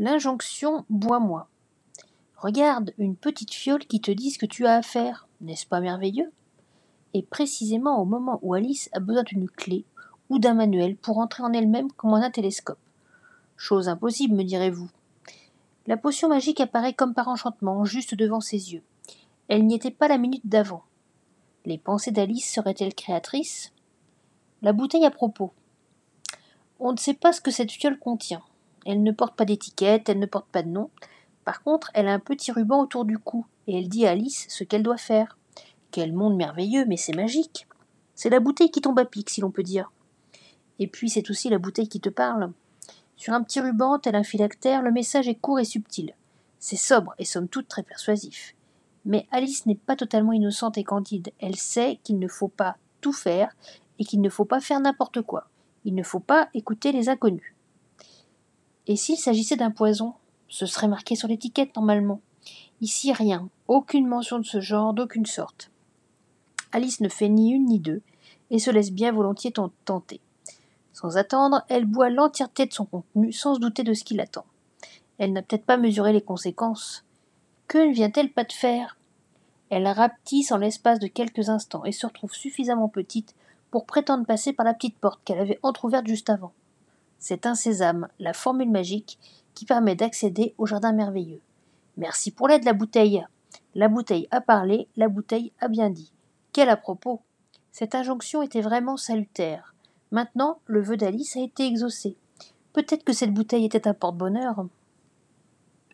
L'injonction Bois-moi. Regarde une petite fiole qui te dit ce que tu as à faire. N'est-ce pas merveilleux? Et précisément au moment où Alice a besoin d'une clé ou d'un manuel pour entrer en elle-même comme en un télescope. Chose impossible, me direz-vous. La potion magique apparaît comme par enchantement, juste devant ses yeux. Elle n'y était pas la minute d'avant. Les pensées d'Alice seraient-elles créatrices? La bouteille à propos. On ne sait pas ce que cette fiole contient. Elle ne porte pas d'étiquette, elle ne porte pas de nom. Par contre, elle a un petit ruban autour du cou, et elle dit à Alice ce qu'elle doit faire. Quel monde merveilleux, mais c'est magique. C'est la bouteille qui tombe à pic, si l'on peut dire. Et puis c'est aussi la bouteille qui te parle. Sur un petit ruban, tel un phylactère, le message est court et subtil. C'est sobre et somme toute très persuasif. Mais Alice n'est pas totalement innocente et candide. Elle sait qu'il ne faut pas tout faire et qu'il ne faut pas faire n'importe quoi. Il ne faut pas écouter les inconnus. Et s'il s'agissait d'un poison Ce serait marqué sur l'étiquette normalement. Ici rien, aucune mention de ce genre, d'aucune sorte. Alice ne fait ni une ni deux, et se laisse bien volontiers tenter. Sans attendre, elle boit l'entièreté de son contenu sans se douter de ce qui l'attend. Elle n'a peut-être pas mesuré les conséquences. Que ne vient-elle pas de faire? Elle rapetisse en l'espace de quelques instants et se retrouve suffisamment petite pour prétendre passer par la petite porte qu'elle avait entr'ouverte juste avant. C'est un sésame, la formule magique, qui permet d'accéder au jardin merveilleux. Merci pour l'aide, la bouteille. La bouteille a parlé, la bouteille a bien dit. Quel à propos Cette injonction était vraiment salutaire. Maintenant, le vœu d'Alice a été exaucé. Peut-être que cette bouteille était un porte-bonheur.